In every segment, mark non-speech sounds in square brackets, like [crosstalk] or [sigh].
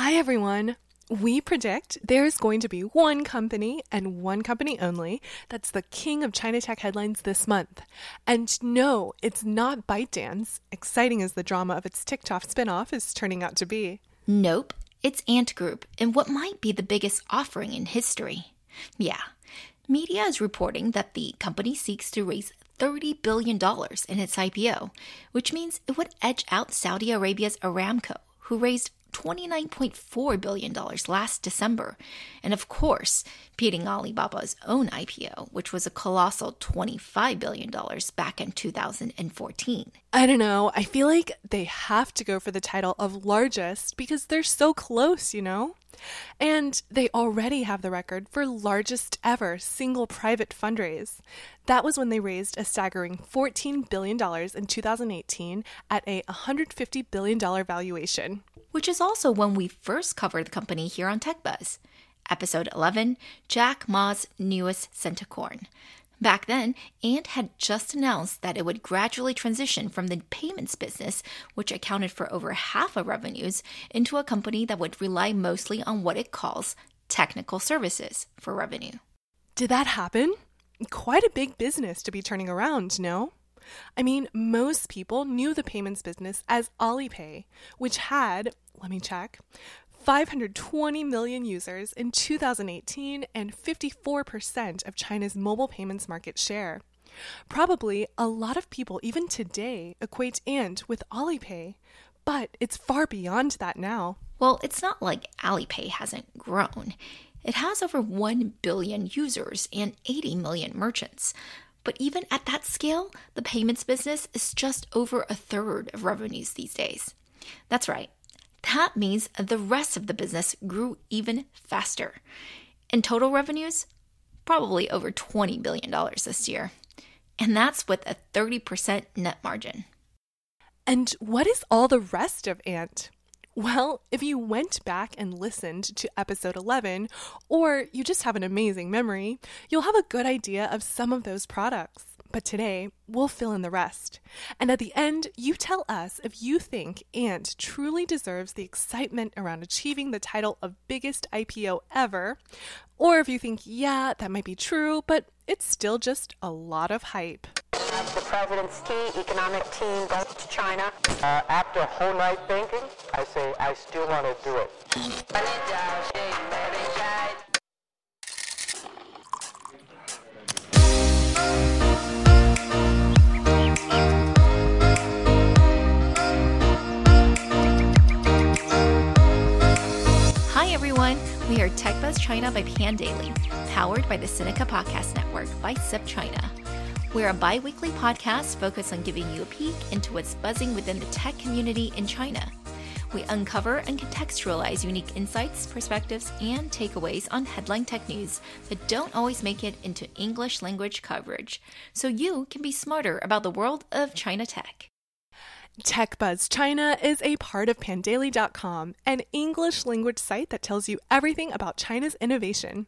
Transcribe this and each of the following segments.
Hi, everyone. We predict there's going to be one company and one company only that's the king of China tech headlines this month. And no, it's not ByteDance, exciting as the drama of its TikTok spinoff is turning out to be. Nope, it's Ant Group and what might be the biggest offering in history. Yeah, media is reporting that the company seeks to raise $30 billion in its IPO, which means it would edge out Saudi Arabia's Aramco, who raised $29.4 billion last December, and of course, beating Alibaba's own IPO, which was a colossal $25 billion back in 2014. I don't know. I feel like they have to go for the title of largest because they're so close, you know? And they already have the record for largest ever single private fundraise. That was when they raised a staggering $14 billion in 2018 at a $150 billion valuation. Which is also when we first covered the company here on TechBuzz. Episode 11 Jack Ma's newest centacorn. Back then, Ant had just announced that it would gradually transition from the payments business, which accounted for over half of revenues, into a company that would rely mostly on what it calls technical services for revenue. Did that happen? Quite a big business to be turning around, no? I mean, most people knew the payments business as Alipay, which had, let me check, 520 million users in 2018 and 54% of China's mobile payments market share. Probably a lot of people, even today, equate Ant with Alipay, but it's far beyond that now. Well, it's not like Alipay hasn't grown. It has over 1 billion users and 80 million merchants. But even at that scale, the payments business is just over a third of revenues these days. That's right, that means the rest of the business grew even faster. In total revenues, probably over $20 billion this year. And that's with a 30% net margin. And what is all the rest of Ant? Well, if you went back and listened to episode 11, or you just have an amazing memory, you'll have a good idea of some of those products. But today, we'll fill in the rest. And at the end, you tell us if you think Ant truly deserves the excitement around achieving the title of biggest IPO ever, or if you think, yeah, that might be true, but it's still just a lot of hype. The president's key economic team goes to China. Uh, after a whole night thinking, I say I still want to do it. We are TechBuzz China by Pandaily, powered by the Sinica Podcast Network by SupChina. We're a bi weekly podcast focused on giving you a peek into what's buzzing within the tech community in China. We uncover and contextualize unique insights, perspectives, and takeaways on headline tech news that don't always make it into English language coverage, so you can be smarter about the world of China tech. TechBuzz China is a part of Pandaily.com, an English language site that tells you everything about China's innovation.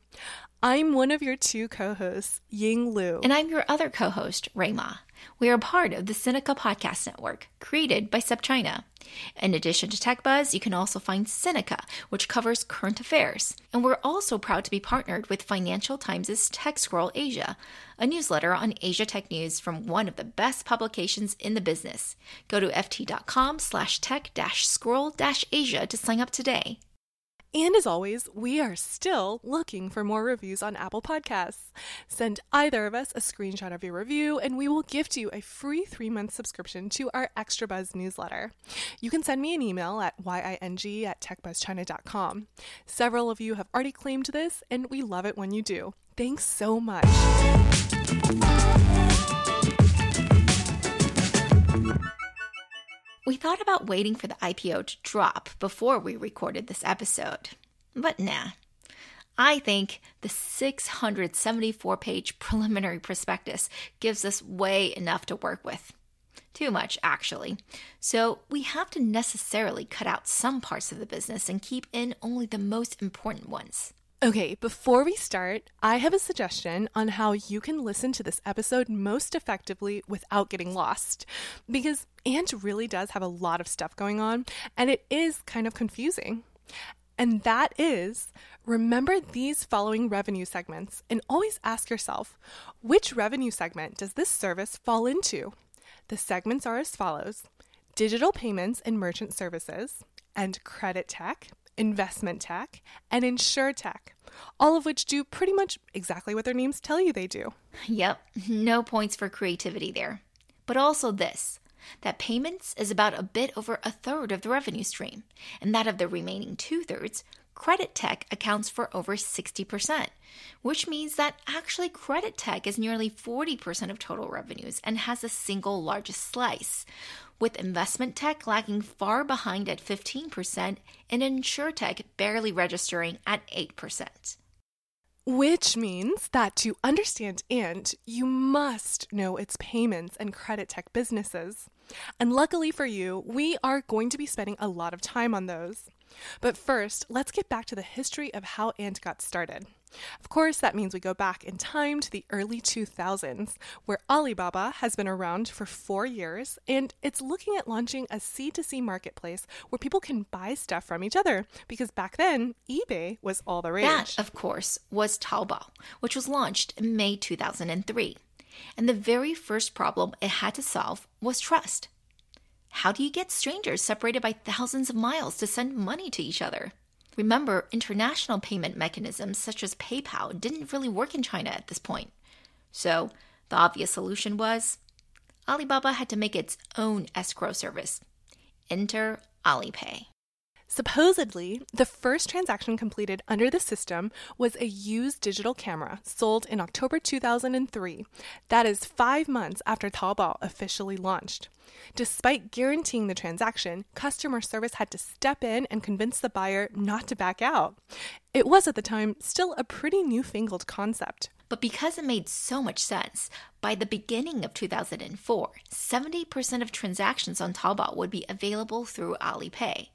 I'm one of your two co hosts, Ying Lu. And I'm your other co host, Rui Ma. We are a part of the Sinica Podcast Network, created by SupChina. In addition to TechBuzz, you can also find Sinica, which covers current affairs. And we're also proud to be partnered with Financial Times' Tech Scroll Asia, a newsletter on Asia tech news from one of the best publications in the business. Go to ft.com slash tech scroll asia to sign up today. And as always, we are still looking for more reviews on Apple Podcasts. Send either of us a screenshot of your review, and we will gift you a free three month subscription to our Extra Buzz newsletter. You can send me an email at ying at techbuzzchina.com. Several of you have already claimed this, and we love it when you do. Thanks so much. We thought about waiting for the IPO to drop before we recorded this episode, but nah. I think the 674 page preliminary prospectus gives us way enough to work with. Too much, actually. So we have to necessarily cut out some parts of the business and keep in only the most important ones. Okay, before we start, I have a suggestion on how you can listen to this episode most effectively without getting lost. Because Ant really does have a lot of stuff going on, and it is kind of confusing. And that is remember these following revenue segments and always ask yourself which revenue segment does this service fall into? The segments are as follows digital payments and merchant services, and credit tech, investment tech, and insure tech, all of which do pretty much exactly what their names tell you they do. Yep, no points for creativity there. But also this that payments is about a bit over a third of the revenue stream, and that of the remaining two thirds, credit tech accounts for over 60%, which means that actually credit tech is nearly 40% of total revenues and has the single largest slice, with investment tech lagging far behind at 15% and insurtech barely registering at 8%. Which means that to understand Ant, you must know its payments and credit tech businesses. And luckily for you, we are going to be spending a lot of time on those. But first, let's get back to the history of how Ant got started. Of course, that means we go back in time to the early 2000s, where Alibaba has been around for four years and it's looking at launching a C2C marketplace where people can buy stuff from each other. Because back then, eBay was all the rage. That, of course, was Taobao, which was launched in May 2003. And the very first problem it had to solve was trust. How do you get strangers separated by thousands of miles to send money to each other? Remember, international payment mechanisms such as PayPal didn't really work in China at this point. So, the obvious solution was Alibaba had to make its own escrow service. Enter Alipay. Supposedly, the first transaction completed under the system was a used digital camera sold in October 2003. That is five months after Taobao officially launched. Despite guaranteeing the transaction, customer service had to step in and convince the buyer not to back out. It was at the time still a pretty newfangled concept. But because it made so much sense, by the beginning of 2004, 70% of transactions on Taobao would be available through Alipay.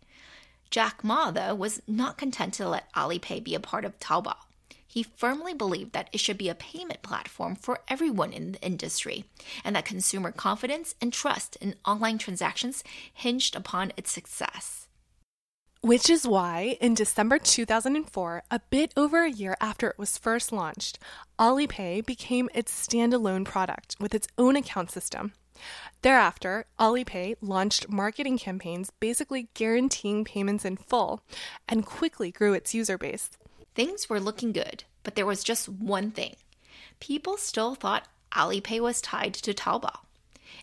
Jack Ma, though, was not content to let Alipay be a part of Taobao. He firmly believed that it should be a payment platform for everyone in the industry, and that consumer confidence and trust in online transactions hinged upon its success. Which is why, in December 2004, a bit over a year after it was first launched, Alipay became its standalone product with its own account system. Thereafter, Alipay launched marketing campaigns basically guaranteeing payments in full and quickly grew its user base. Things were looking good, but there was just one thing. People still thought Alipay was tied to Taobao.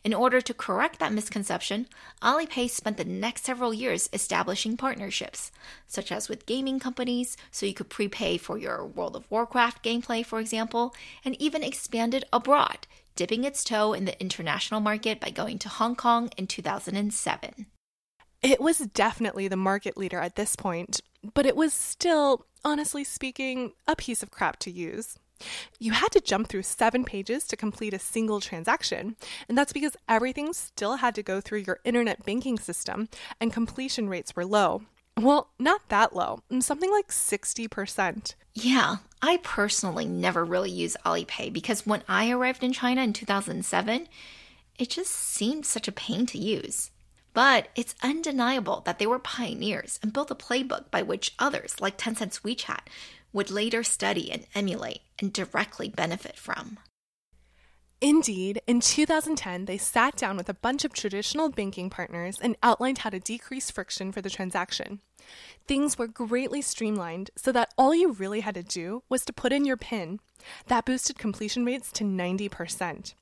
In order to correct that misconception, Alipay spent the next several years establishing partnerships, such as with gaming companies, so you could prepay for your World of Warcraft gameplay, for example, and even expanded abroad dipping its toe in the international market by going to Hong Kong in 2007. It was definitely the market leader at this point, but it was still, honestly speaking, a piece of crap to use. You had to jump through seven pages to complete a single transaction, and that's because everything still had to go through your internet banking system, and completion rates were low. Well, not that low, something like 60%. Yeah, I personally never really use Alipay because when I arrived in China in 2007, it just seemed such a pain to use. But it's undeniable that they were pioneers and built a playbook by which others, like Tencent's WeChat, would later study and emulate and directly benefit from. Indeed, in 2010, they sat down with a bunch of traditional banking partners and outlined how to decrease friction for the transaction. Things were greatly streamlined so that all you really had to do was to put in your PIN. That boosted completion rates to 90%.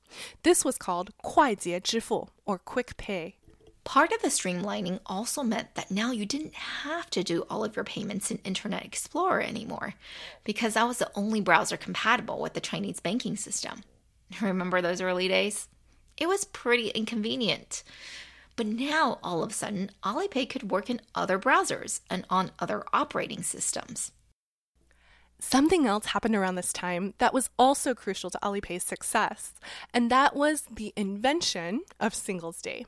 This was called 快捷支付 or quick pay. Part of the streamlining also meant that now you didn't have to do all of your payments in Internet Explorer anymore, because that was the only browser compatible with the Chinese banking system. [laughs] Remember those early days? It was pretty inconvenient. But now, all of a sudden, Alipay could work in other browsers and on other operating systems. Something else happened around this time that was also crucial to Alipay's success, and that was the invention of Singles Day.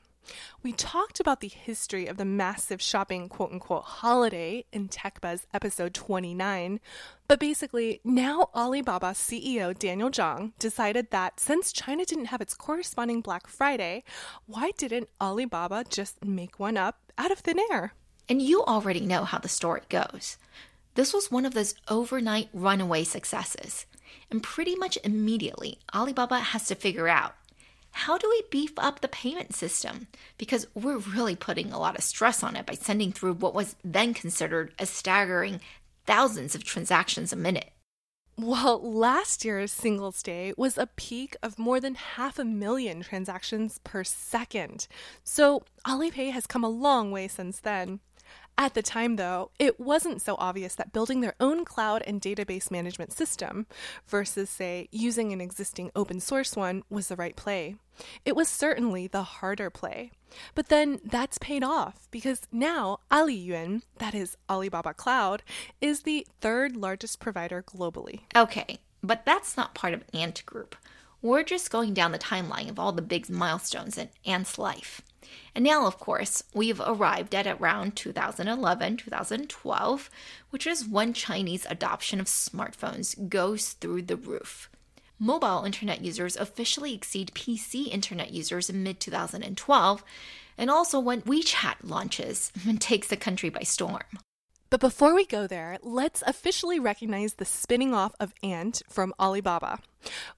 We talked about the history of the massive shopping quote unquote holiday in TechBuzz episode 29, but basically, now Alibaba CEO Daniel Zhang decided that since China didn't have its corresponding Black Friday, why didn't Alibaba just make one up out of thin air? And you already know how the story goes. This was one of those overnight runaway successes. And pretty much immediately, Alibaba has to figure out how do we beef up the payment system? Because we're really putting a lot of stress on it by sending through what was then considered a staggering thousands of transactions a minute. Well, last year's Singles Day was a peak of more than half a million transactions per second. So Alipay has come a long way since then. At the time, though, it wasn't so obvious that building their own cloud and database management system versus, say, using an existing open source one was the right play. It was certainly the harder play. But then that's paid off because now Aliyun, that is Alibaba Cloud, is the third largest provider globally. Okay, but that's not part of Ant Group. We're just going down the timeline of all the big milestones in Ant's life. And now, of course, we've arrived at around 2011, 2012, which is when Chinese adoption of smartphones goes through the roof. Mobile internet users officially exceed PC internet users in mid 2012, and also when WeChat launches [laughs] and takes the country by storm. But before we go there, let's officially recognize the spinning off of Ant from Alibaba.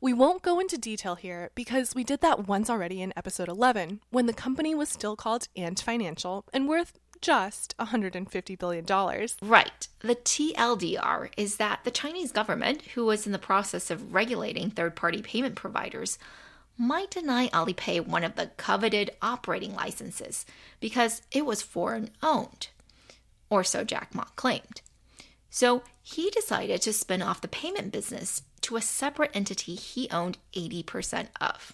We won't go into detail here because we did that once already in episode 11 when the company was still called Ant Financial and worth just $150 billion. Right. The TLDR is that the Chinese government, who was in the process of regulating third party payment providers, might deny Alipay one of the coveted operating licenses because it was foreign owned or so Jack Ma claimed. So he decided to spin off the payment business to a separate entity he owned 80% of.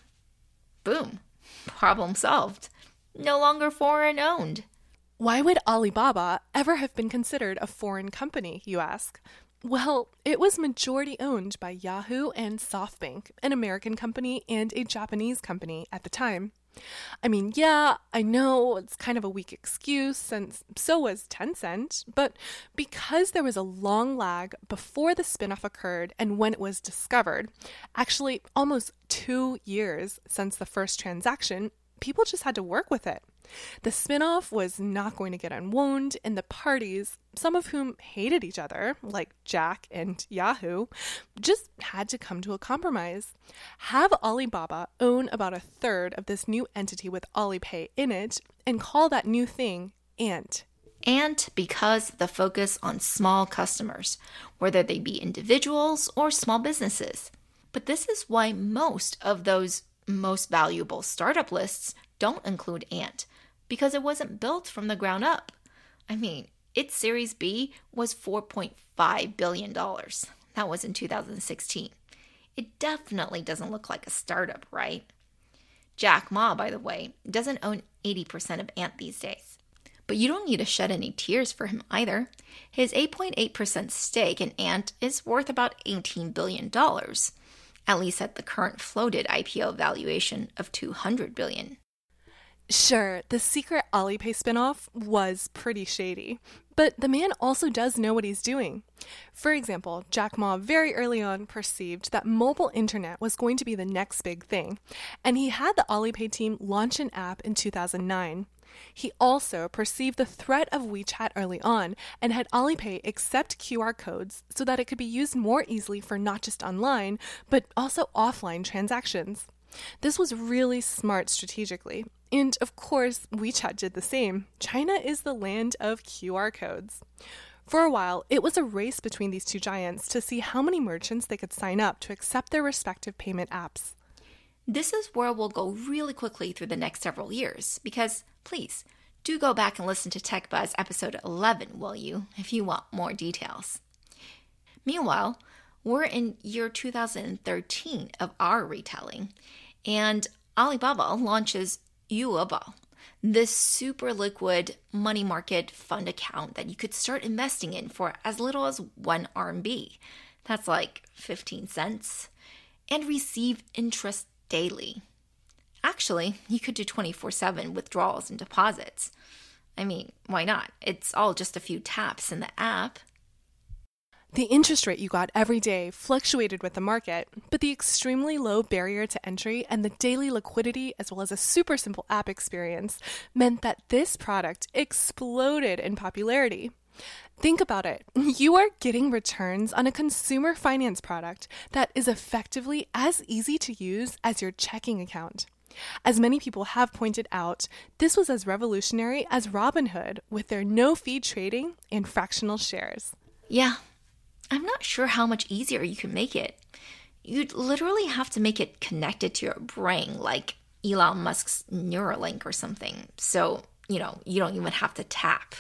Boom, problem solved. No longer foreign owned. Why would Alibaba ever have been considered a foreign company, you ask? Well, it was majority owned by Yahoo and SoftBank, an American company and a Japanese company at the time. I mean, yeah, I know it's kind of a weak excuse, since so was Tencent, but because there was a long lag before the spinoff occurred and when it was discovered, actually almost two years since the first transaction, people just had to work with it. The spinoff was not going to get unwound, and the parties, some of whom hated each other, like Jack and Yahoo, just had to come to a compromise. Have Alibaba own about a third of this new entity with Alipay in it, and call that new thing Ant. Ant because the focus on small customers, whether they be individuals or small businesses. But this is why most of those most valuable startup lists don't include Ant because it wasn't built from the ground up. I mean, its Series B was $4.5 billion. That was in 2016. It definitely doesn't look like a startup, right? Jack Ma, by the way, doesn't own 80% of Ant these days. But you don't need to shed any tears for him either. His 8.8% stake in Ant is worth about $18 billion, at least at the current floated IPO valuation of 200 billion. Sure, the secret Alipay spinoff was pretty shady, but the man also does know what he's doing. For example, Jack Ma very early on perceived that mobile internet was going to be the next big thing, and he had the Alipay team launch an app in 2009. He also perceived the threat of WeChat early on and had Alipay accept QR codes so that it could be used more easily for not just online, but also offline transactions. This was really smart strategically. And of course, WeChat did the same. China is the land of QR codes. For a while, it was a race between these two giants to see how many merchants they could sign up to accept their respective payment apps. This is where we'll go really quickly through the next several years because, please, do go back and listen to Tech Buzz episode 11, will you, if you want more details. Meanwhile, we're in year 2013 of our retelling, and Alibaba launches Yuebao, this super liquid money market fund account that you could start investing in for as little as 1 RMB. That's like 15 cents. And receive interest daily. Actually, you could do 24 7 withdrawals and deposits. I mean, why not? It's all just a few taps in the app. The interest rate you got every day fluctuated with the market, but the extremely low barrier to entry and the daily liquidity, as well as a super simple app experience, meant that this product exploded in popularity. Think about it. [laughs] You are getting returns on a consumer finance product that is effectively as easy to use as your checking account. As many people have pointed out, this was as revolutionary as Robinhood with their no fee trading and fractional shares. Yeah, I'm not sure how much easier you can make it. You'd literally have to make it connected to your brain, like Elon Musk's Neuralink or something. So, you know, you don't even have to tap.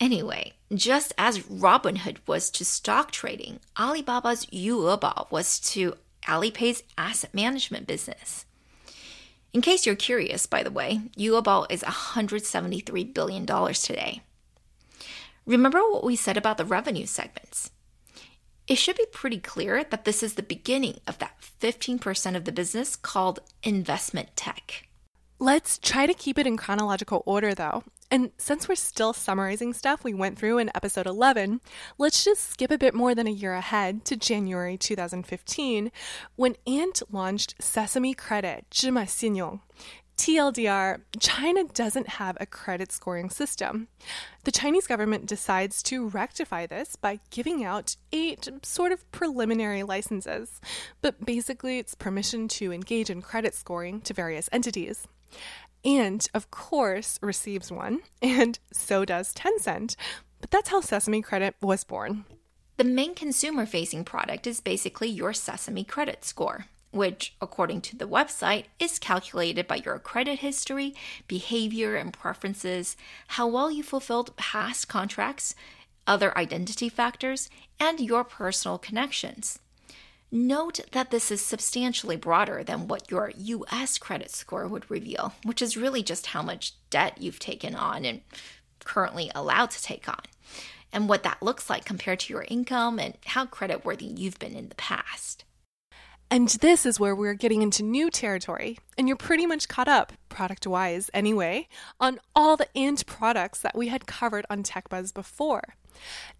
Anyway, just as Robinhood was to stock trading, Alibaba's Yuebao was to Alipay's asset management business. In case you're curious, by the way, Yuebao is $173 billion today. Remember what we said about the revenue segments. It should be pretty clear that this is the beginning of that 15% of the business called investment tech. Let's try to keep it in chronological order though. And since we're still summarizing stuff we went through in episode 11, let's just skip a bit more than a year ahead to January 2015 when Ant launched Sesame Credit, 芝麻信用. TLDR, China doesn't have a credit scoring system. The Chinese government decides to rectify this by giving out eight sort of preliminary licenses, but basically it's permission to engage in credit scoring to various entities. And, of course, receives one, and so does Tencent. But that's how Sesame Credit was born. The main consumer facing product is basically your Sesame credit score which, according to the website, is calculated by your credit history, behavior, and preferences, how well you fulfilled past contracts, other identity factors, and your personal connections. Note that this is substantially broader than what your US credit score would reveal, which is really just how much debt you've taken on and currently allowed to take on, and what that looks like compared to your income and how creditworthy you've been in the past. And this is where we're getting into new territory, and you're pretty much caught up, product wise anyway, on all the Ant products that we had covered on TechBuzz before.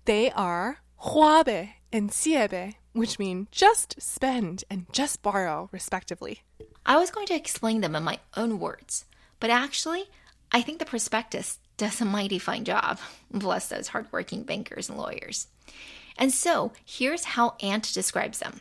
They are Huabei and Jiebei, which mean just spend and just borrow, respectively. I was going to explain them in my own words, but actually, I think the prospectus does a mighty fine job. [laughs] Bless those hardworking bankers and lawyers. And so, here's how Ant describes them.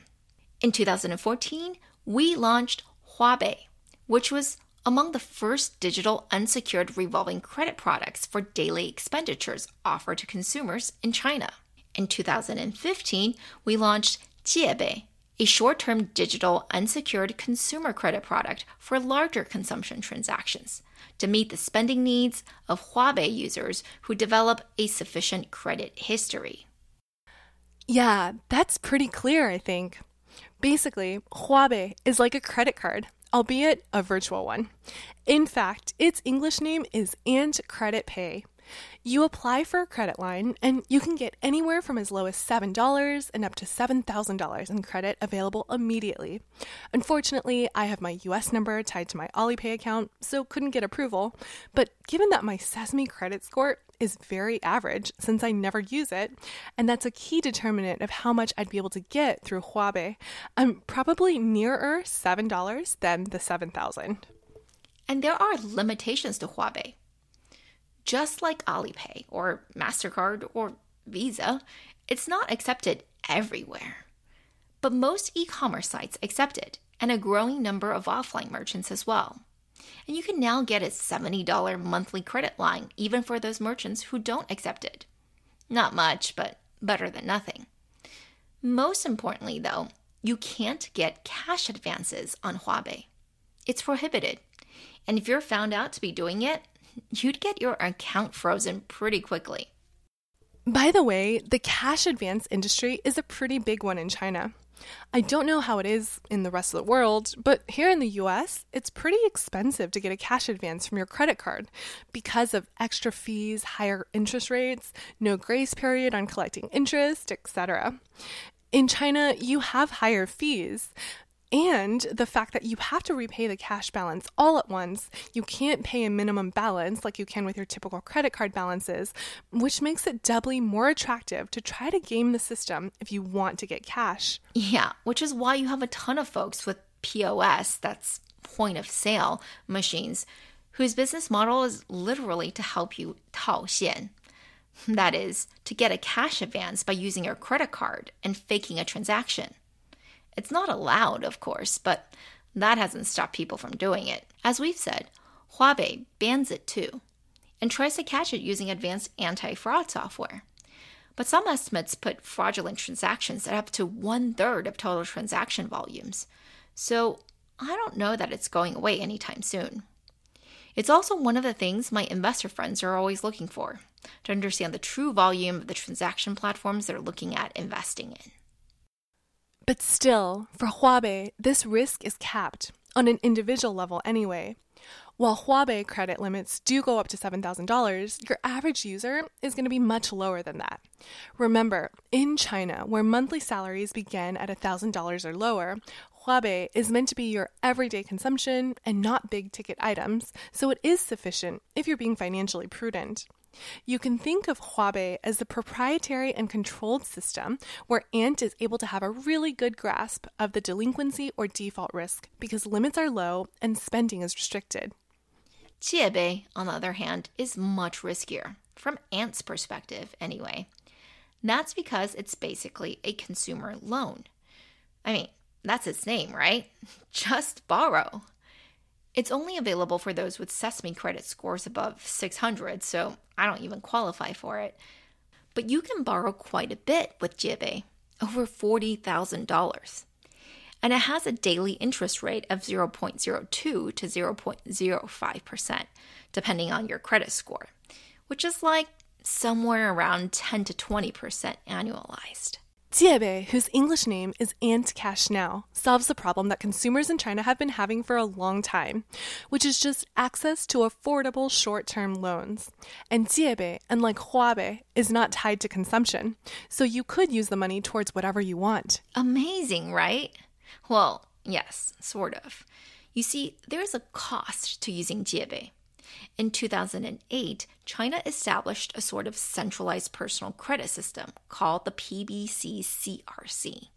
In 2014, we launched Huabei, which was among the first digital unsecured revolving credit products for daily expenditures offered to consumers in China. In 2015, we launched Jiebei, a short term digital unsecured consumer credit product for larger consumption transactions to meet the spending needs of Huabei users who develop a sufficient credit history. Yeah, that's pretty clear, I think. Basically, Huabei is like a credit card, albeit a virtual one. In fact, its English name is Ant Credit Pay. You apply for a credit line, and you can get anywhere from as low as $7 and up to $7,000 in credit available immediately. Unfortunately, I have my US number tied to my Alipay account, so couldn't get approval. But given that my Sesame credit score is very average since I never use it, and that's a key determinant of how much I'd be able to get through Huabei, I'm probably nearer $7 than the 7000 And there are limitations to Huabei just like Alipay or MasterCard or Visa, it's not accepted everywhere. But most e commerce sites accept it, and a growing number of offline merchants as well. And you can now get a $70 monthly credit line even for those merchants who don't accept it. Not much, but better than nothing. Most importantly, though, you can't get cash advances on Huabei. It's prohibited. And if you're found out to be doing it, you'd get your account frozen pretty quickly. By the way, the cash advance industry is a pretty big one in China. I don't know how it is in the rest of the world, but here in the US, it's pretty expensive to get a cash advance from your credit card because of extra fees, higher interest rates, no grace period on collecting interest, etc. In China, you have higher fees, and the fact that you have to repay the cash balance all at once. You can't pay a minimum balance like you can with your typical credit card balances, which makes it doubly more attractive to try to game the system if you want to get cash. Yeah, which is why you have a ton of folks with POS, that's point of sale machines, whose business model is literally to help you 套现. That is, to get a cash advance by using your credit card and faking a transaction. It's not allowed, of course, but that hasn't stopped people from doing it. As we've said, Huabei bans it too and tries to catch it using advanced anti fraud software. But some estimates put fraudulent transactions at up to one third of total transaction volumes. So I don't know that it's going away anytime soon. It's also one of the things my investor friends are always looking for to understand the true volume of the transaction platforms they're looking at investing in. But still, for Huabei, this risk is capped on an individual level anyway. While Huabei credit limits do go up to $7,000, your average user is going to be much lower than that. Remember, in China, where monthly salaries begin at $1,000 or lower, Huabei is meant to be your everyday consumption and not big ticket items, so it is sufficient if you're being financially prudent. You can think of Huabei as the proprietary and controlled system where Ant is able to have a really good grasp of the delinquency or default risk because limits are low and spending is restricted. Jiebei, on the other hand, is much riskier, from Ant's perspective anyway. That's because it's basically a consumer loan. I mean, that's its name, right? [laughs] Just borrow. It's only available for those with Sesame credit scores above 600, so I don't even qualify for it. But you can borrow quite a bit with Jiebei, over $40,000 and it has a daily interest rate of 0.02 to 0.05%, depending on your credit score, which is like somewhere around 10 to 20% annualized. Jiebei, whose English name is Ant Cash Now, solves the problem that consumers in China have been having for a long time, which is just access to affordable short term loans. And Jiebei, unlike Huabei, is not tied to consumption, so you could use the money towards whatever you want. Amazing, right? Well, yes, sort of. You see, there's a cost to using Jiebei. In 2008, China established a sort of centralized personal credit system called the PBC CRC.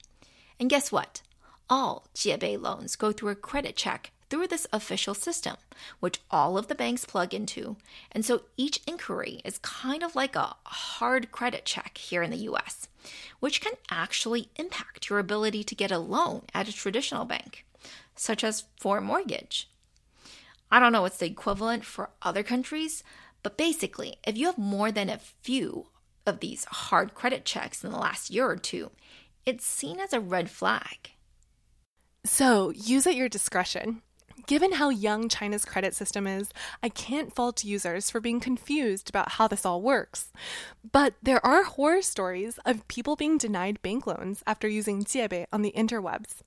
And guess what? All Jiebei loans go through a credit check through this official system, which all of the banks plug into. And so each inquiry is kind of like a hard credit check here in the US, which can actually impact your ability to get a loan at a traditional bank, such as for a mortgage. I don't know what's the equivalent for other countries, but basically, if you have more than a few of these hard credit checks in the last year or two, it's seen as a red flag. So use at your discretion. Given how young China's credit system is, I can't fault users for being confused about how this all works. But there are horror stories of people being denied bank loans after using Jiebei on the interwebs.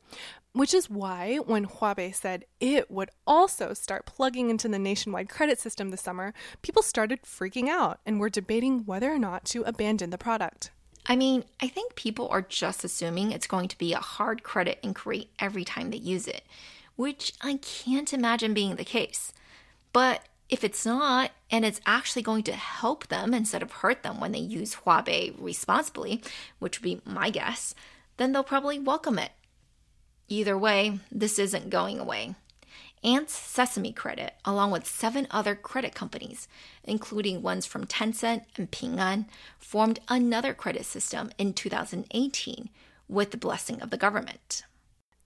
Which is why, when Huabei said it would also start plugging into the nationwide credit system this summer, people started freaking out and were debating whether or not to abandon the product. I mean, I think people are just assuming it's going to be a hard credit inquiry every time they use it, which I can't imagine being the case. But if it's not, and it's actually going to help them instead of hurt them when they use Huabei responsibly, which would be my guess, then they'll probably welcome it. Either way, this isn't going away. Ant's Sesame Credit, along with seven other credit companies, including ones from Tencent and Ping An, formed another credit system in 2018 with the blessing of the government.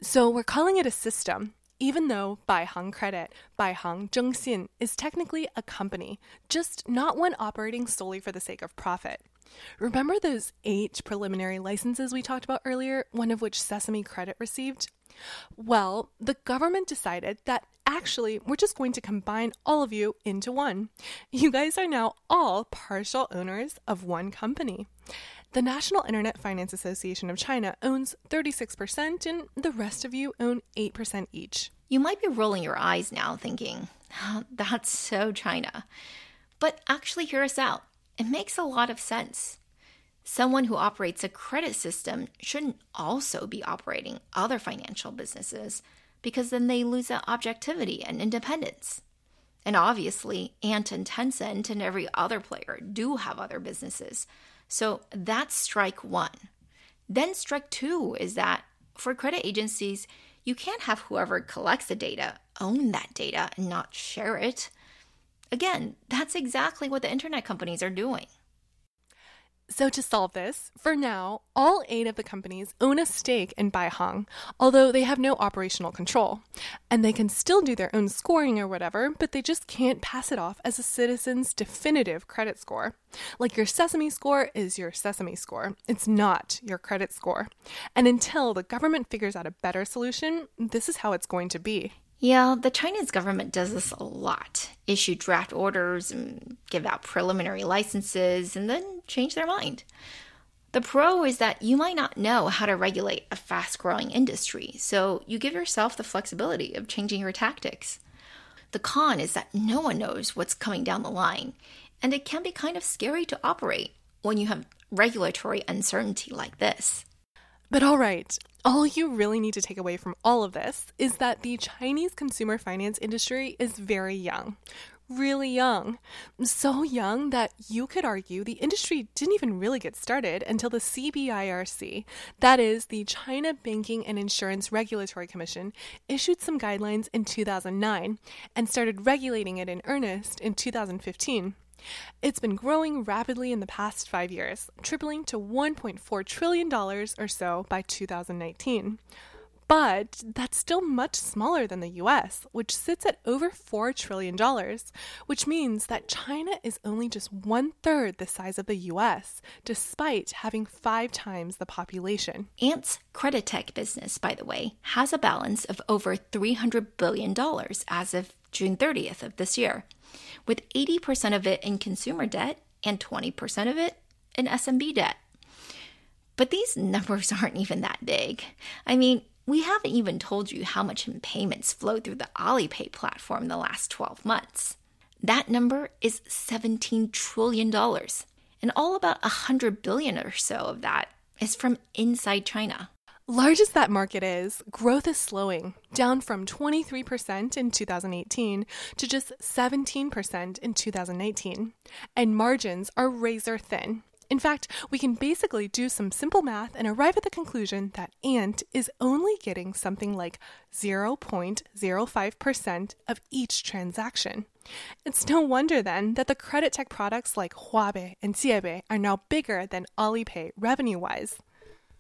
So we're calling it a system, even though Baihang Credit, Baihang Zhengxin, is technically a company, just not one operating solely for the sake of profit. Remember those eight preliminary licenses we talked about earlier, one of which Sesame Credit received? Well, the government decided that actually we're just going to combine all of you into one. You guys are now all partial owners of one company. The National Internet Finance Association of China owns 36%, and the rest of you own 8% each. You might be rolling your eyes now, thinking, that's so China. But actually, hear us out. It makes a lot of sense. Someone who operates a credit system shouldn't also be operating other financial businesses because then they lose that objectivity and independence. And obviously, Ant and Tencent and every other player do have other businesses. So that's strike one. Then strike two is that for credit agencies, you can't have whoever collects the data own that data and not share it. Again, that's exactly what the internet companies are doing. So, to solve this, for now, all eight of the companies own a stake in Baihang, although they have no operational control. And they can still do their own scoring or whatever, but they just can't pass it off as a citizen's definitive credit score. Like your Sesame score is your Sesame score, it's not your credit score. And until the government figures out a better solution, this is how it's going to be. Yeah, the Chinese government does this a lot issue draft orders and give out preliminary licenses and then change their mind. The pro is that you might not know how to regulate a fast growing industry, so you give yourself the flexibility of changing your tactics. The con is that no one knows what's coming down the line, and it can be kind of scary to operate when you have regulatory uncertainty like this. But all right, all you really need to take away from all of this is that the Chinese consumer finance industry is very young. Really young. So young that you could argue the industry didn't even really get started until the CBIRC, that is, the China Banking and Insurance Regulatory Commission, issued some guidelines in 2009 and started regulating it in earnest in 2015. It's been growing rapidly in the past five years, tripling to $1.4 trillion or so by 2019. But that's still much smaller than the US, which sits at over $4 trillion, which means that China is only just one third the size of the US, despite having five times the population. Ant's credit tech business, by the way, has a balance of over $300 billion as of June 30th of this year with 80% of it in consumer debt and 20% of it in SMB debt. But these [laughs] numbers aren't even that big. I mean, we haven't even told you how much in payments flowed through the Alipay platform in the last 12 months. That number is $17 trillion. And all about 100 billion or so of that is from inside China. Large as that market is, growth is slowing, down from 23% in 2018 to just 17% in 2019. And margins are razor thin. In fact, we can basically do some simple math and arrive at the conclusion that Ant is only getting something like 0.05% of each transaction. It's no wonder then that the credit tech products like Huabei and Jiebei are now bigger than Alipay revenue wise.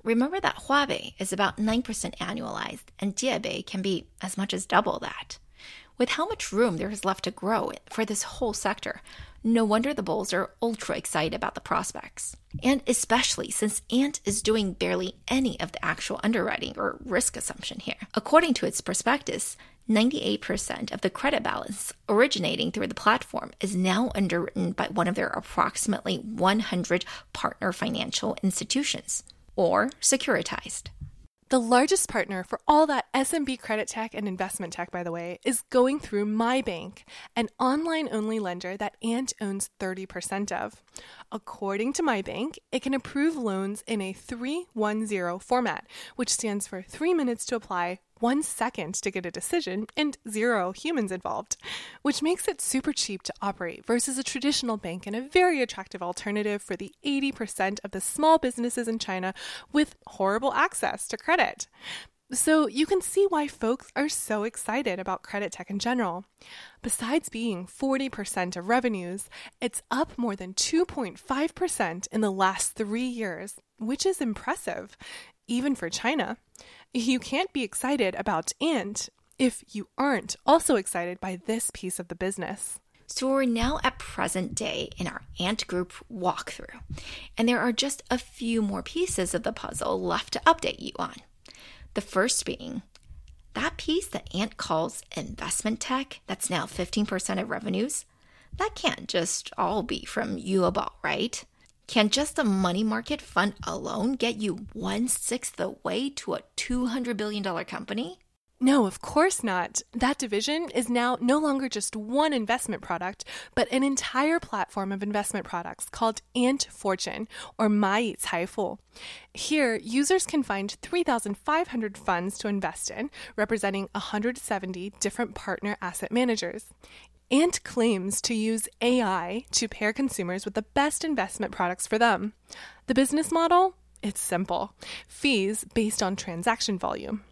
Remember that Huabei is about 9% annualized, and Jiebei can be as much as double that. With how much room there is left to grow for this whole sector, no wonder the bulls are ultra excited about the prospects. And especially since Ant is doing barely any of the actual underwriting or risk assumption here. According to its prospectus, 98% of the credit balance originating through the platform is now underwritten by one of their approximately 100 partner financial institutions or securitized. The largest partner for all that SMB credit tech and investment tech, by the way, is going through MyBank, an online only lender that Ant owns 30% of. According to MyBank, it can approve loans in a 310 format, which stands for three minutes to apply, one second to get a decision, and zero humans involved, which makes it super cheap to operate versus a traditional bank and a very attractive alternative for the 80% of the small businesses in China with horrible access to credit. So you can see why folks are so excited about credit tech in general. Besides being 40% of revenues, it's up more than 2.5% in the last three years, which is impressive, even for China. You can't be excited about Ant if you aren't also excited by this piece of the business. So we're now at present day in our Ant Group walkthrough, and there are just a few more pieces of the puzzle left to update you on. The first being that piece that Ant calls investment tech, that's now 15% of revenues, that can't just all be from Yuebao, right? Can just a money market fund alone get you one sixth the way to a $200 billion company? No, of course not. That division is now no longer just one investment product, but an entire platform of investment products called Ant Fortune or Mai Caifu. Here, users can find 3,500 funds to invest in, representing 170 different partner asset managers. Ant claims to use AI to pair consumers with the best investment products for them. The business model? It's simple fees based on transaction volume.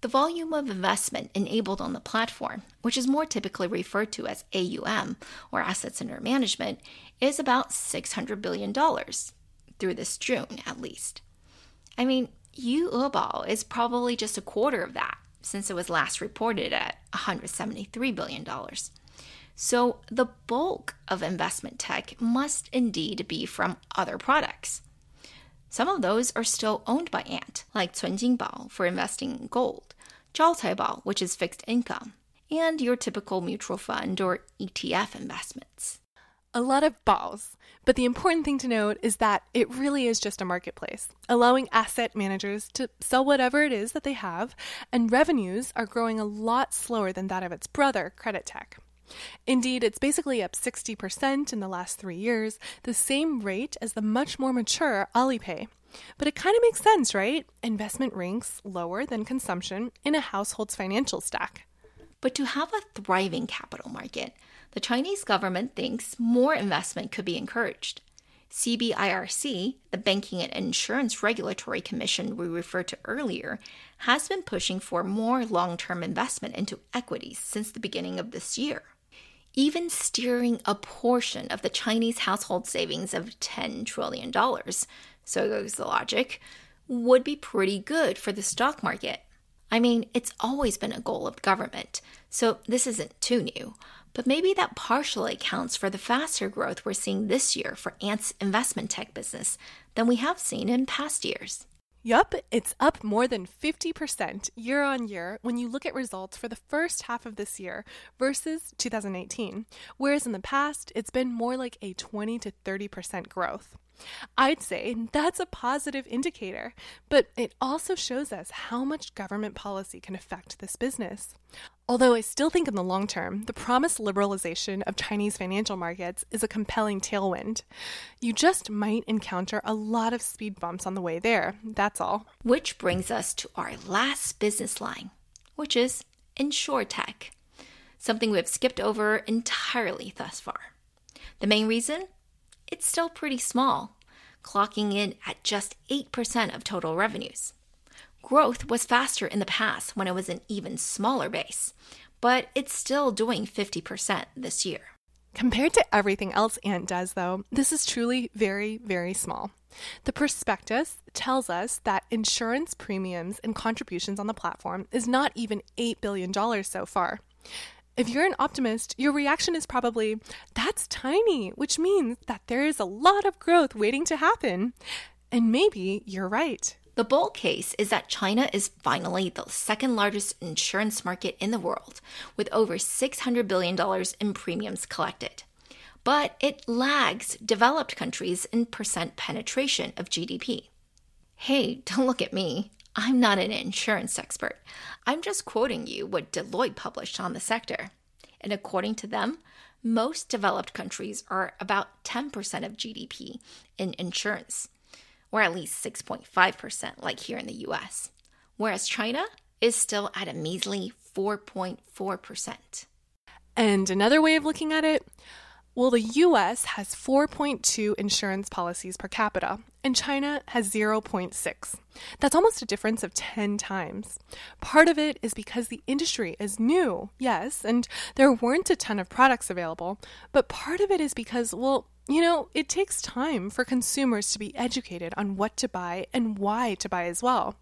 The volume of investment enabled on the platform, which is more typically referred to as AUM or assets under management, is about $600 billion through this June at least. I mean, Yuebao is probably just a quarter of that since it was last reported at $173 billion. So the bulk of investment tech must indeed be from other products. Some of those are still owned by Ant, like Cunjinbao for investing in gold, Zhaocaibao, which is fixed income, and your typical mutual fund or ETF investments. A lot of balls, but the important thing to note is that it really is just a marketplace, allowing asset managers to sell whatever it is that they have, and revenues are growing a lot slower than that of its brother, Credit Tech. Indeed, it's basically up 60% in the last three years, the same rate as the much more mature Alipay. But it kind of makes sense, right? Investment ranks lower than consumption in a household's financial stack. But to have a thriving capital market, the Chinese government thinks more investment could be encouraged. CBIRC, the Banking and Insurance Regulatory Commission we referred to earlier, has been pushing for more long term investment into equities since the beginning of this year even steering a portion of the Chinese household savings of $10 trillion, so goes the logic, would be pretty good for the stock market. I mean, it's always been a goal of government, so this isn't too new, but maybe that partially accounts for the faster growth we're seeing this year for Ant's investment tech business than we have seen in past years. Yup, it's up more than 50% year on year when you look at results for the first half of this year versus 2018, whereas in the past, it's been more like a 20 to 30% growth. I'd say that's a positive indicator, but it also shows us how much government policy can affect this business. Although I still think in the long term, the promised liberalization of Chinese financial markets is a compelling tailwind. You just might encounter a lot of speed bumps on the way there, that's all. Which brings us to our last business line, which is InsurTech, something we have skipped over entirely thus far. The main reason? It's still pretty small, clocking in at just 8% of total revenues. Growth was faster in the past when it was an even smaller base, but it's still doing 50% this year. Compared to everything else Ant does, though, this is truly very, very small. The prospectus tells us that insurance premiums and contributions on the platform is not even $8 billion so far. If you're an optimist, your reaction is probably, that's tiny, which means that there is a lot of growth waiting to happen. And maybe you're right. The bull case is that China is finally the second largest insurance market in the world, with over $600 billion in premiums collected. But it lags developed countries in percent penetration of GDP. Hey, [laughs] don't look at me. I'm not an insurance expert. I'm just quoting you what Deloitte published on the sector. And according to them, most developed countries are about 10% of GDP in insurance or at least 6.5%, like here in the US, whereas China is still at a measly 4.4%. And another way of looking at it, well, the US has 4.2 insurance policies per capita, and China has 0.6. That's almost a difference of 10 times. Part of it is because the industry is new, yes, and there weren't a ton of products available, but part of it is because, well, you know, it takes time for consumers to be educated on what to buy and why to buy as well.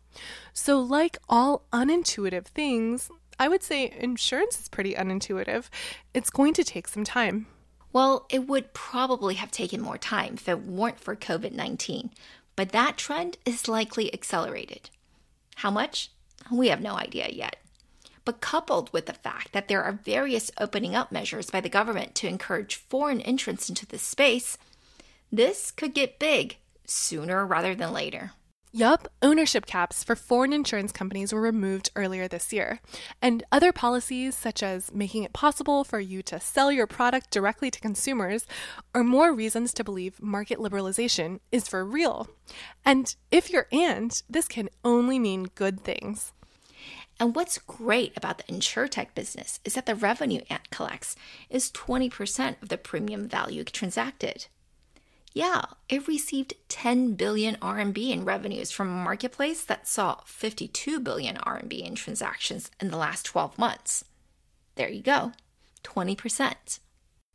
So, like all unintuitive things, I would say insurance is pretty unintuitive. It's going to take some time. Well, it would probably have taken more time if it weren't for COVID 19, but that trend is likely accelerated. How much? We have no idea yet. But coupled with the fact that there are various opening up measures by the government to encourage foreign entrance into this space, this could get big sooner rather than later. Yup, ownership caps for foreign insurance companies were removed earlier this year. And other policies, such as making it possible for you to sell your product directly to consumers, are more reasons to believe market liberalization is for real. And if you're Ant, this can only mean good things. And what's great about the insurtech business is that the revenue Ant collects is 20% of the premium value transacted. Yeah, it received 10 billion RMB in revenues from a marketplace that saw 52 billion RMB in transactions in the last 12 months. There you go, 20%.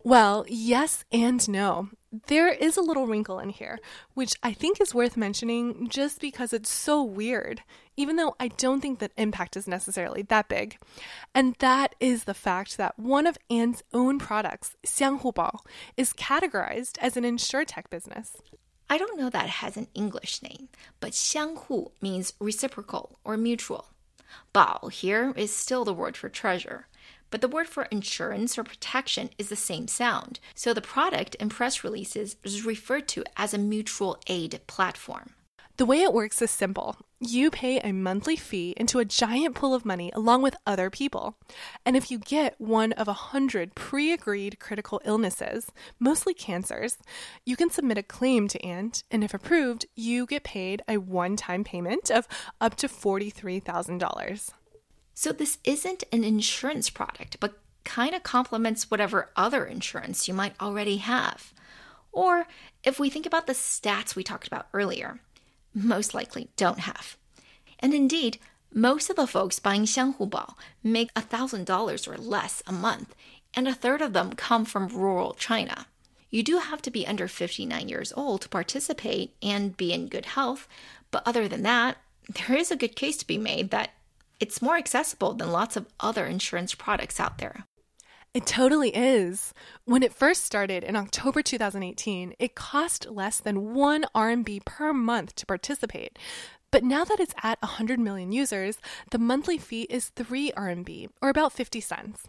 Well, yes and no. There is a little wrinkle in here, which I think is worth mentioning just because it's so weird, even though I don't think that impact is necessarily that big. And that is the fact that one of Ant's own products, Xianghubao, is categorized as an insurtech business. I don't know that it has an English name, but xianghu means reciprocal or mutual. Bao here is still the word for treasure but the word for insurance or protection is the same sound, so the product in press releases is referred to as a mutual aid platform. The way it works is simple. You pay a monthly fee into a giant pool of money along with other people. And if you get one of a hundred pre agreed critical illnesses, mostly cancers, you can submit a claim to Ant, and if approved, you get paid a one time payment of up to $43,000. So this isn't an insurance product, but kind of complements whatever other insurance you might already have. Or if we think about the stats we talked about earlier, most likely don't have. And indeed, most of the folks buying Xianghubao make $1,000 or less a month, and a third of them come from rural China. You do have to be under 59 years old to participate and be in good health, but other than that, there is a good case to be made that it's more accessible than lots of other insurance products out there. It totally is. When it first started in October 2018, it cost less than 1 RMB per month to participate. But now that it's at 100 million users, the monthly fee is 3 RMB, or about 50 cents.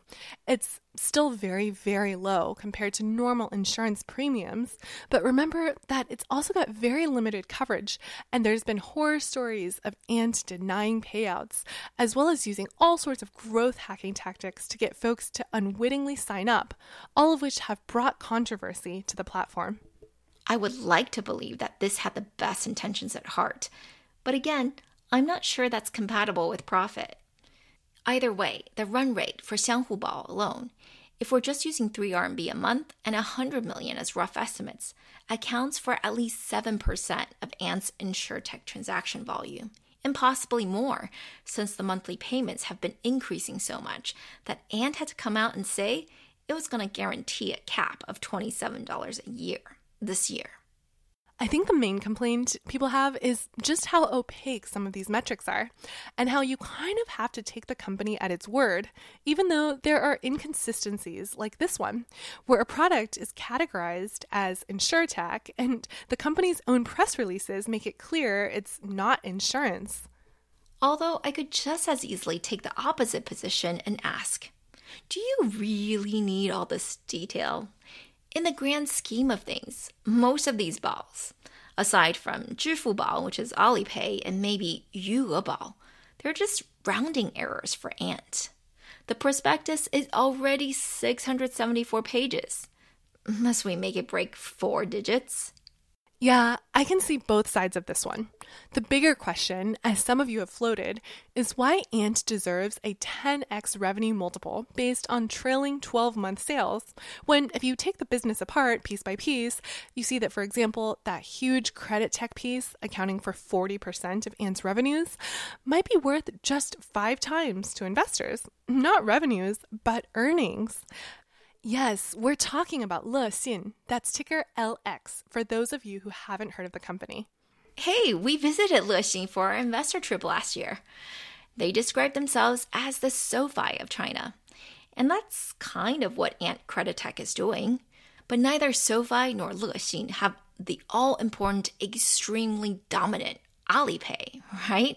It's still very, very low compared to normal insurance premiums, but remember that it's also got very limited coverage, and there's been horror stories of Ant denying payouts, as well as using all sorts of growth hacking tactics to get folks to unwittingly sign up, all of which have brought controversy to the platform. I would like to believe that this had the best intentions at heart. But again, I'm not sure that's compatible with profit. Either way, the run rate for Xianghubao alone, if we're just using 3 RMB a month and 100 million as rough estimates, accounts for at least 7% of Ant's InsurTech transaction volume, and possibly more, since the monthly payments have been increasing so much that Ant had to come out and say it was going to guarantee a cap of $27 a year this year. I think the main complaint people have is just how opaque some of these metrics are, and how you kind of have to take the company at its word, even though there are inconsistencies like this one, where a product is categorized as insurtech, and the company's own press releases make it clear it's not insurance. Although I could just as easily take the opposite position and ask, do you really need all this detail? In the grand scheme of things, most of these balls, aside from Bao, which is Alipay, and maybe Yuebao, they're just rounding errors for Ant. The prospectus is already 674 pages. Must we make it break four digits? Yeah, I can see both sides of this one. The bigger question, as some of you have floated, is why Ant deserves a 10x revenue multiple based on trailing 12 month sales, when if you take the business apart piece by piece, you see that, for example, that huge credit tech piece, accounting for 40% of Ant's revenues, might be worth just five times to investors. Not revenues, but earnings. Yes, we're talking about Lexin. That's ticker LX for those of you who haven't heard of the company. Hey, we visited Lexin for our investor trip last year. They describe themselves as the SoFi of China. And that's kind of what Ant Creditech is doing. But neither SoFi nor Lexin have the all important, extremely dominant Alipay, [laughs] right?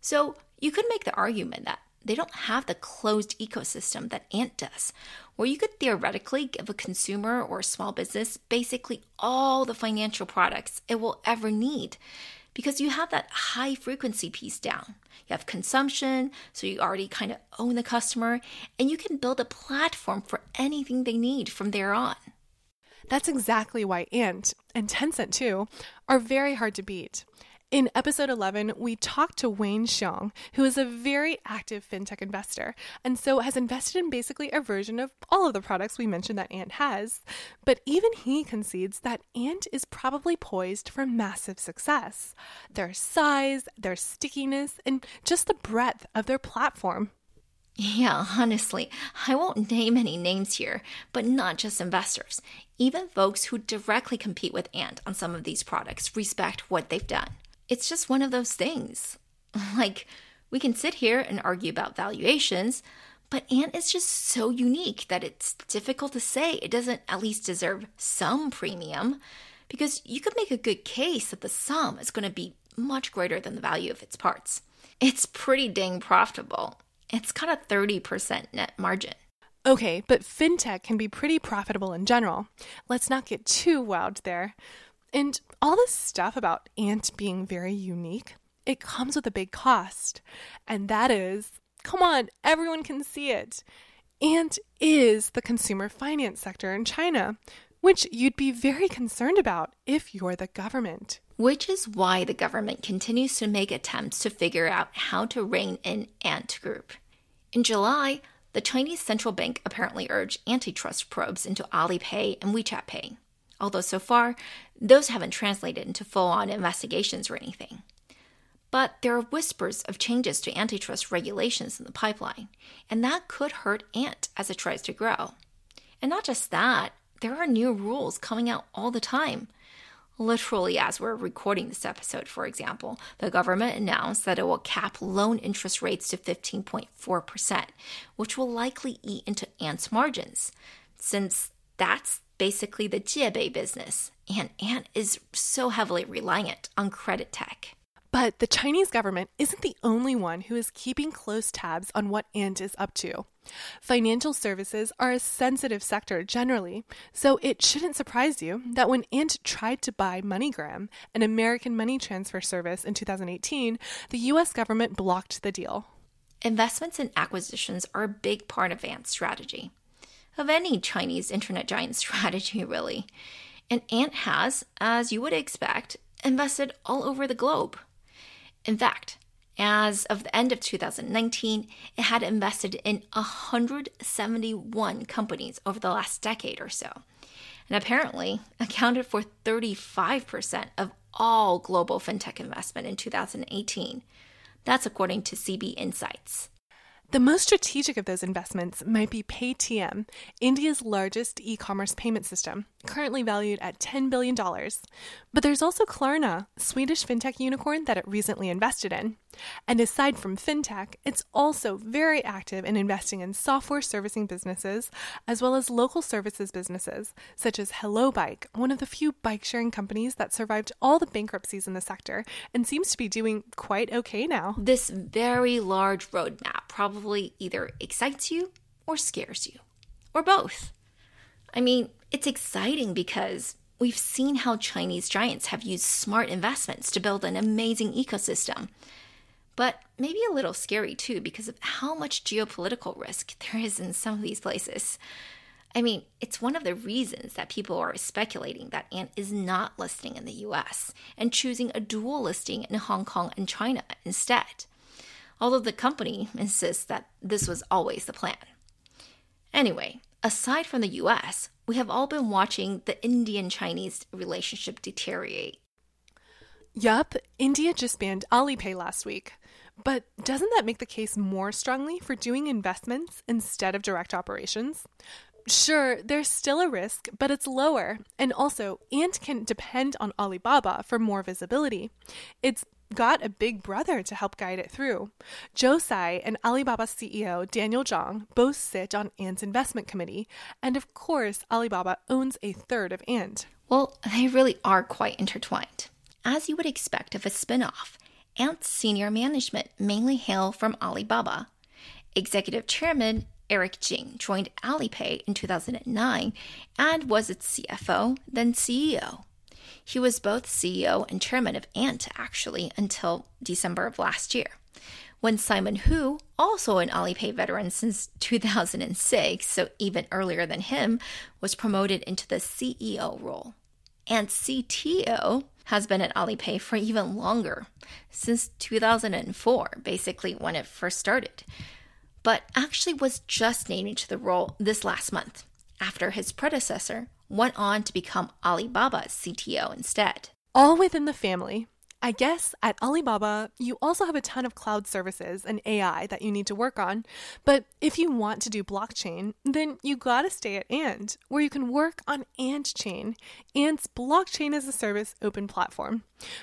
So you could make the argument that they don't have the closed ecosystem that Ant does, where you could theoretically give a consumer or a small business basically all the financial products it will ever need. because you have that high frequency piece down. You have consumption, so you already kind of own the customer, and you can build a platform for anything they need from there on. That's exactly why Ant, and Tencent too, are very hard to beat. In episode 11, we talked to Wayne Xiong, who is a very active fintech investor and so has invested in basically a version of all of the products we mentioned that Ant has. But even he concedes that Ant is probably poised for massive success. Their size, their stickiness, and just the breadth of their platform. Yeah, honestly, I won't name any names here, but not just investors. Even folks who directly compete with Ant on some of these products respect what they've done it's just one of those things. [laughs] Like, we can sit here and argue about valuations, but Ant is just so unique that it's difficult to say it doesn't at least deserve some premium because you could make a good case that the sum is going to be much greater than the value of its parts. It's pretty dang profitable. It's got a 30% net margin. Okay, but fintech can be pretty profitable in general. Let's not get too wild there. And all this stuff about Ant being very unique, it comes with a big cost. And that is come on, everyone can see it. Ant is the consumer finance sector in China, which you'd be very concerned about if you're the government. Which is why the government continues to make attempts to figure out how to rein in Ant Group. In July, the Chinese central bank apparently urged antitrust probes into Alipay and WeChat Pay although so far, those haven't translated into full on investigations or anything. But there are whispers of changes to antitrust regulations in the pipeline, and that could hurt Ant as it tries to grow. And not just that, there are new rules coming out all the time. Literally, as we're recording this episode, for example, the government announced that it will cap loan interest rates to 15.4%, which will likely eat into Ant's margins, since that's basically the jiebei business, and Ant is so heavily reliant on credit tech. But the Chinese government isn't the only one who is keeping close tabs on what Ant is up to. Financial services are a sensitive sector generally, so it shouldn't surprise you that when Ant tried to buy MoneyGram, an American money transfer service, in 2018, the US government blocked the deal. Investments and acquisitions are a big part of Ant's strategy of any Chinese internet giant [laughs] strategy, really. And Ant has, as you would expect, invested all over the globe. In fact, as of the end of 2019, it had invested in 171 companies over the last decade or so, and apparently accounted for 35% of all global fintech investment in 2018. That's according to CB Insights. The most strategic of those investments might be Paytm, India's largest e commerce payment system, currently valued at $10 billion. But there's also Klarna, Swedish fintech unicorn that it recently invested in. And aside from fintech, it's also very active in investing in software servicing businesses as well as local services businesses, such as Hello Bike, one of the few bike sharing companies that survived all the bankruptcies in the sector and seems to be doing quite okay now. This very large roadmap probably either excites you or scares you, or both. I mean, it's exciting because we've seen how Chinese giants have used smart investments to build an amazing ecosystem. But maybe a little scary too because of how much geopolitical risk there is in some of these places. I mean, it's one of the reasons that people are speculating that Ant is not listing in the US and choosing a dual listing in Hong Kong and China instead. Although the company insists that this was always the plan. Anyway, aside from the US, we have all been watching the Indian Chinese relationship deteriorate. Yup, India just banned Alipay last week. But doesn't that make the case more strongly for doing investments instead of direct operations? Sure, there's still a risk, but it's lower. And also, Ant can depend on Alibaba for more visibility. It's got a big brother to help guide it through. Joe Tsai and Alibaba CEO Daniel Zhang both sit on Ant's investment committee, and of course, Alibaba owns a third of Ant. Well, they really are quite intertwined. As you would expect of a spin off, Ant's senior management mainly hail from Alibaba. Executive Chairman Eric Jing joined Alipay in 2009 and was its CFO, then CEO. He was both CEO and chairman of Ant, actually, until December of last year. When Simon Hu, also an Alipay veteran since 2006, so even earlier than him, was promoted into the CEO role. And CTO has been at Alipay for even longer, since 2004, basically when it first started, but actually was just named into the role this last month after his predecessor went on to become Alibaba's CTO instead. All within the family. I guess at Alibaba, you also have a ton of cloud services and AI that you need to work on. But if you want to do blockchain, then you gotta stay at Ant, where you can work on Ant Chain, Ant's blockchain as a service open platform.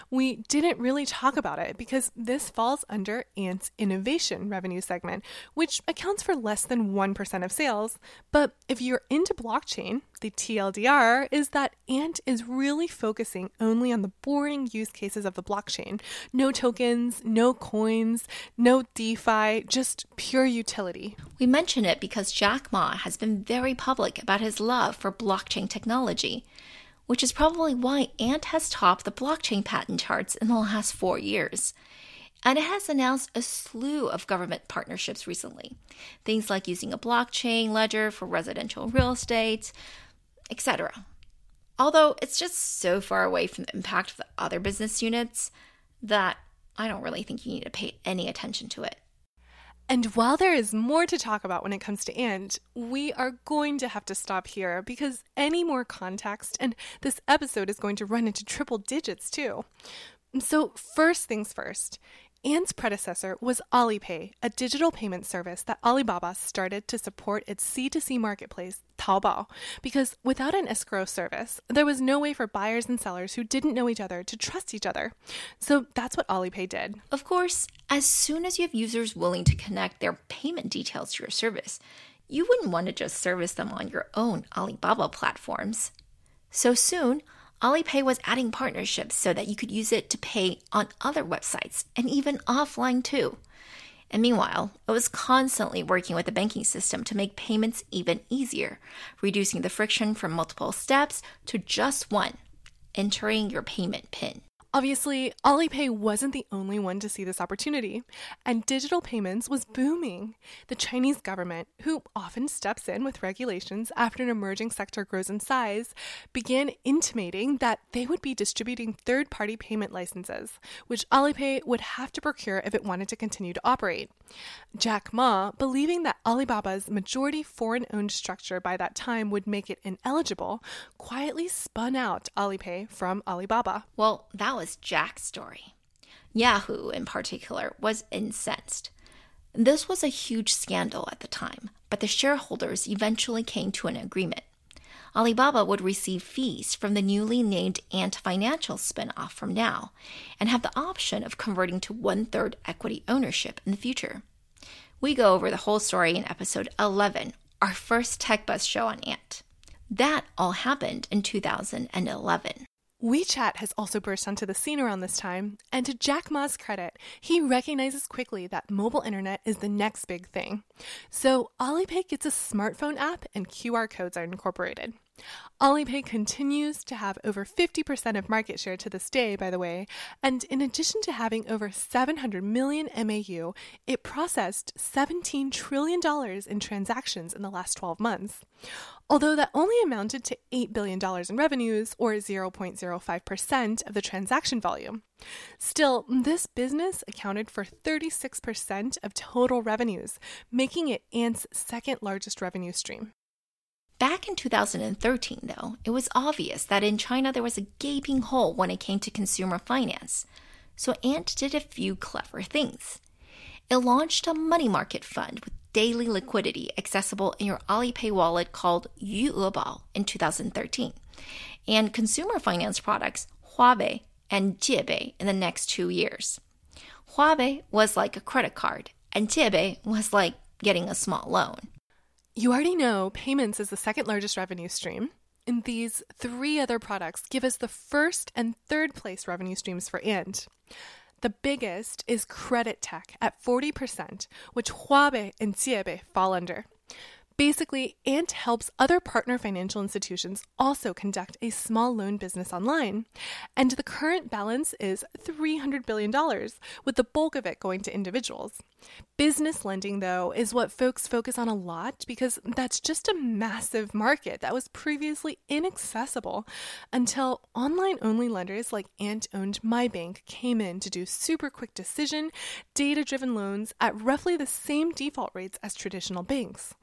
We didn't really talk about it because this falls under Ant's innovation revenue segment, which accounts for less than 1% of sales. But if you're into blockchain, the TLDR is that Ant is really focusing only on the boring use cases of the blockchain. No tokens, no coins, no DeFi, just pure utility. We mention it because Jack Ma has been very public about his love for blockchain technology which is probably why Ant has topped the blockchain patent charts in the last four years. And it has announced a slew of government partnerships recently. Things like using a blockchain ledger for residential real estate, etc. Although it's just so far away from the impact of the other business units that I don't really think you need to pay any attention to it. And while there is more to talk about when it comes to Ant, we are going to have to stop here because any more context, and this episode is going to run into triple digits too. So, first things first, Ant's predecessor was Alipay, a digital payment service that Alibaba started to support its C2C marketplace, Taobao, because without an escrow service, there was no way for buyers and sellers who didn't know each other to trust each other. So that's what Alipay did. Of course, as soon as you have users willing to connect their payment details to your service, you wouldn't want to just service them on your own Alibaba platforms. So soon, Alipay was adding partnerships so that you could use it to pay on other websites and even offline too. And meanwhile, it was constantly working with the banking system to make payments even easier, reducing the friction from multiple steps to just one entering your payment PIN. Obviously, Alipay wasn't the only one to see this opportunity, and digital payments was booming. The Chinese government, who often steps in with regulations after an emerging sector grows in size, began intimating that they would be distributing third party payment licenses, which Alipay would have to procure if it wanted to continue to operate. Jack Ma, believing that Alibaba's majority foreign owned structure by that time would make it ineligible, quietly spun out Alipay from Alibaba. Well, that was Jack's story. Yahoo, in particular, was incensed. This was a huge scandal at the time, but the shareholders eventually came to an agreement. Alibaba would receive fees from the newly named Ant Financial spinoff from now and have the option of converting to one third equity ownership in the future. We go over the whole story in episode 11, our first Tech Buzz show on Ant. That all happened in 2011. WeChat has also burst onto the scene around this time, and to Jack Ma's credit, he recognizes quickly that mobile internet is the next big thing. So Alipay gets a smartphone app and QR codes are incorporated. Alipay continues to have over 50% of market share to this day, by the way, and in addition to having over 700 million MAU, it processed $17 trillion in transactions in the last 12 months. Although that only amounted to $8 billion in revenues, or 0.05% of the transaction volume. Still, this business accounted for 36% of total revenues, making it Ant's second largest revenue stream. Back in 2013, though, it was obvious that in China there was a gaping hole when it came to consumer finance. So Ant did a few clever things. It launched a money market fund with daily liquidity accessible in your Alipay wallet called Yuebao in 2013, and consumer finance products Huabei and Jiebei in the next two years. Huabei was like a credit card, and Jiebei was like getting a small loan. You already know payments is the second largest revenue stream. And these three other products give us the first and third place revenue streams for Ant. The biggest is credit tech at 40%, which Huabei and Jiebei fall under. Basically, Ant helps other partner financial institutions also conduct a small loan business online. And the current balance is $300 billion, with the bulk of it going to individuals. Business lending, though, is what folks focus on a lot because that's just a massive market that was previously inaccessible until online only lenders like Ant owned MyBank came in to do super quick decision, data driven loans at roughly the same default rates as traditional banks.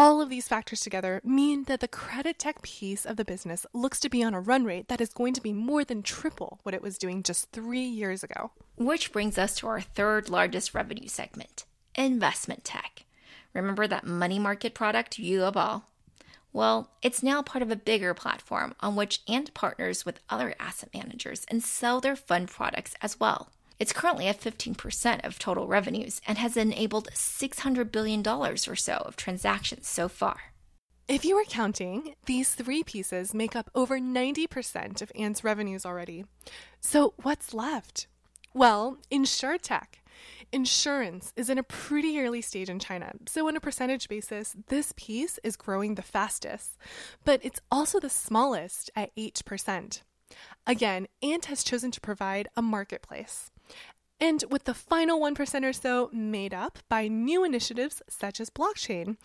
All of these factors together mean that the credit tech piece of the business looks to be on a run rate that is going to be more than triple what it was doing just three years ago. Which brings us to our third largest revenue segment investment tech. Remember that money market product, Yuebao? Well, it's now part of a bigger platform on which Ant partners with other asset managers and sell their fund products as well. It's currently at 15% of total revenues and has enabled $600 billion or so of transactions so far. If you were counting, these three pieces make up over 90% of Ant's revenues already. So what's left? Well, InsurTech. Insurance is in a pretty early stage in China, so on a percentage basis, this piece is growing the fastest, but it's also the smallest at 8%. Again, Ant has chosen to provide a marketplace. And with the final 1% or so made up by new initiatives such as blockchain.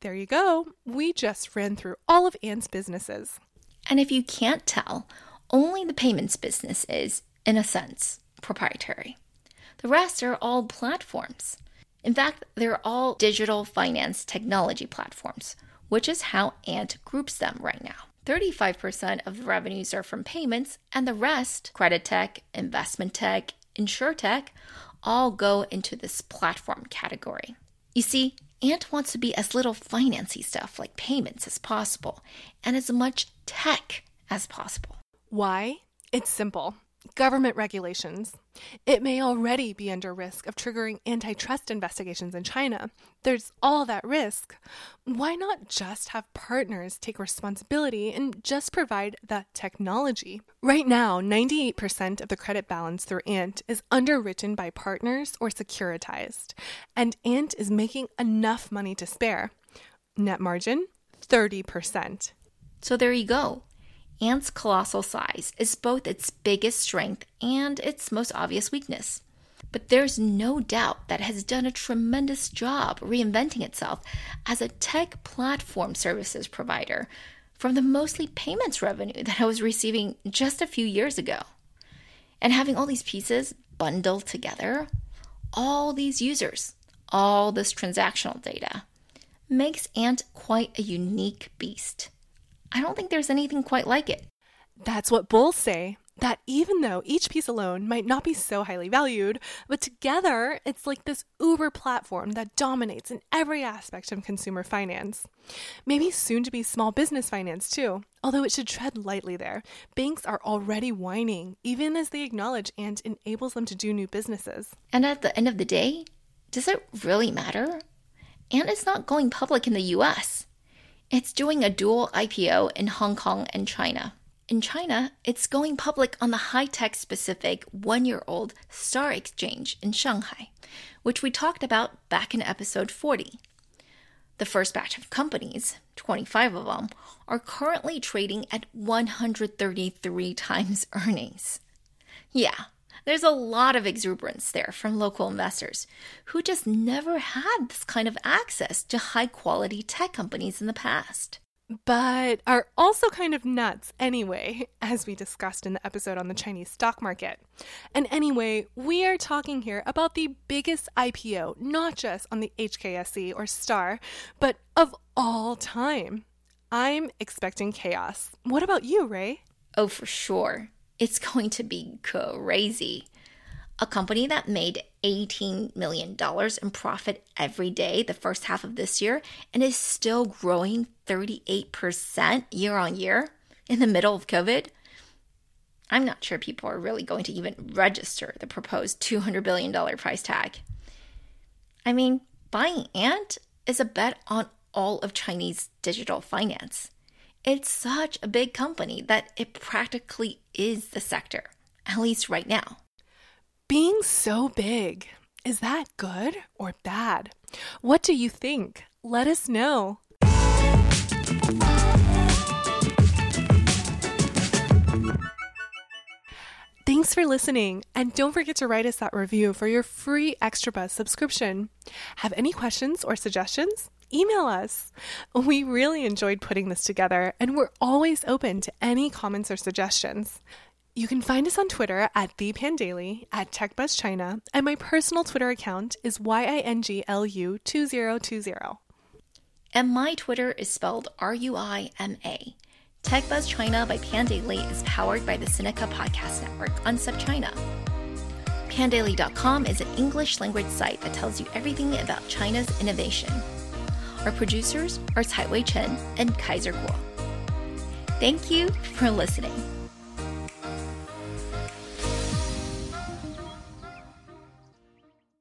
There you go. We just ran through all of Ant's businesses. And if you can't tell, only the payments business is, in a sense, proprietary. The rest are all platforms. In fact, they're all digital finance technology platforms, which is how Ant groups them right now. 35% of the revenues are from payments, and the rest, credit tech, investment tech, InsurTech all go into this platform category. You see, Ant wants to be as little financy stuff like payments as possible and as much tech as possible. Why? It's simple government regulations. It may already be under risk of triggering antitrust investigations in China. There's all that risk. Why not just have partners take responsibility and just provide the technology? Right now, 98% of the credit balance through Ant is underwritten by partners or securitized, and Ant is making enough money to spare. Net margin 30%. So there you go. Ant's colossal size is both its biggest strength and its most obvious weakness. But there's no doubt that it has done a tremendous job reinventing itself as a tech platform services provider from the mostly payments revenue that I was receiving just a few years ago. And having all these pieces bundled together, all these users, all this transactional data, makes Ant quite a unique beast. I don't think there's anything quite like it. That's what bulls say. That even though each piece alone might not be so highly valued, but together it's like this uber platform that dominates in every aspect of consumer finance. Maybe soon to be small business finance too, although it should tread lightly there. Banks are already whining, even as they acknowledge and enables them to do new businesses. And at the end of the day, does it really matter? Ant is not going public in the US. It's doing a dual IPO in Hong Kong and China. In China, it's going public on the high tech specific one year old Star Exchange in Shanghai, which we talked about back in episode 40. The first batch of companies, 25 of them, are currently trading at 133 times earnings. Yeah, there's a lot of exuberance there from local investors who just never had this kind of access to high quality tech companies in the past. But are also kind of nuts anyway, [laughs] as we discussed in the episode on the Chinese stock market. And anyway, we are talking here about the biggest IPO, not just on the HKSE or STAR, but of all time. I'm expecting chaos. What about you, Ray? Oh, for sure it's [laughs] going to be crazy. A company that made $18 million in profit every day the first half of this year and is still growing 38% year on year in the middle of COVID. I'm not sure people are really going to even register the proposed $200 billion price tag. I mean, buying Ant is a bet on all of Chinese digital finance. It's such a big company that it practically is the sector, at least right now. Being so big, is that good or bad? What do you think? let us know. Thanks for listening, and don't forget to write us that review for your free Extra Buzz subscription. Have any questions or suggestions? Email us. We really enjoyed putting this together, and we're always open to any comments or suggestions. You can find us on Twitter at ThePandaily, at TechBuzzChina, and my personal Twitter account is YINGLU2020. And my Twitter is spelled R U I M A. TechBuzz China by Pandaily is powered by the Sinica Podcast Network on SupChina. Pandaily.com is an English language site that tells you everything about China's innovation. Our producers are Wei Chen and Kaiser Kuo. Thank you for listening.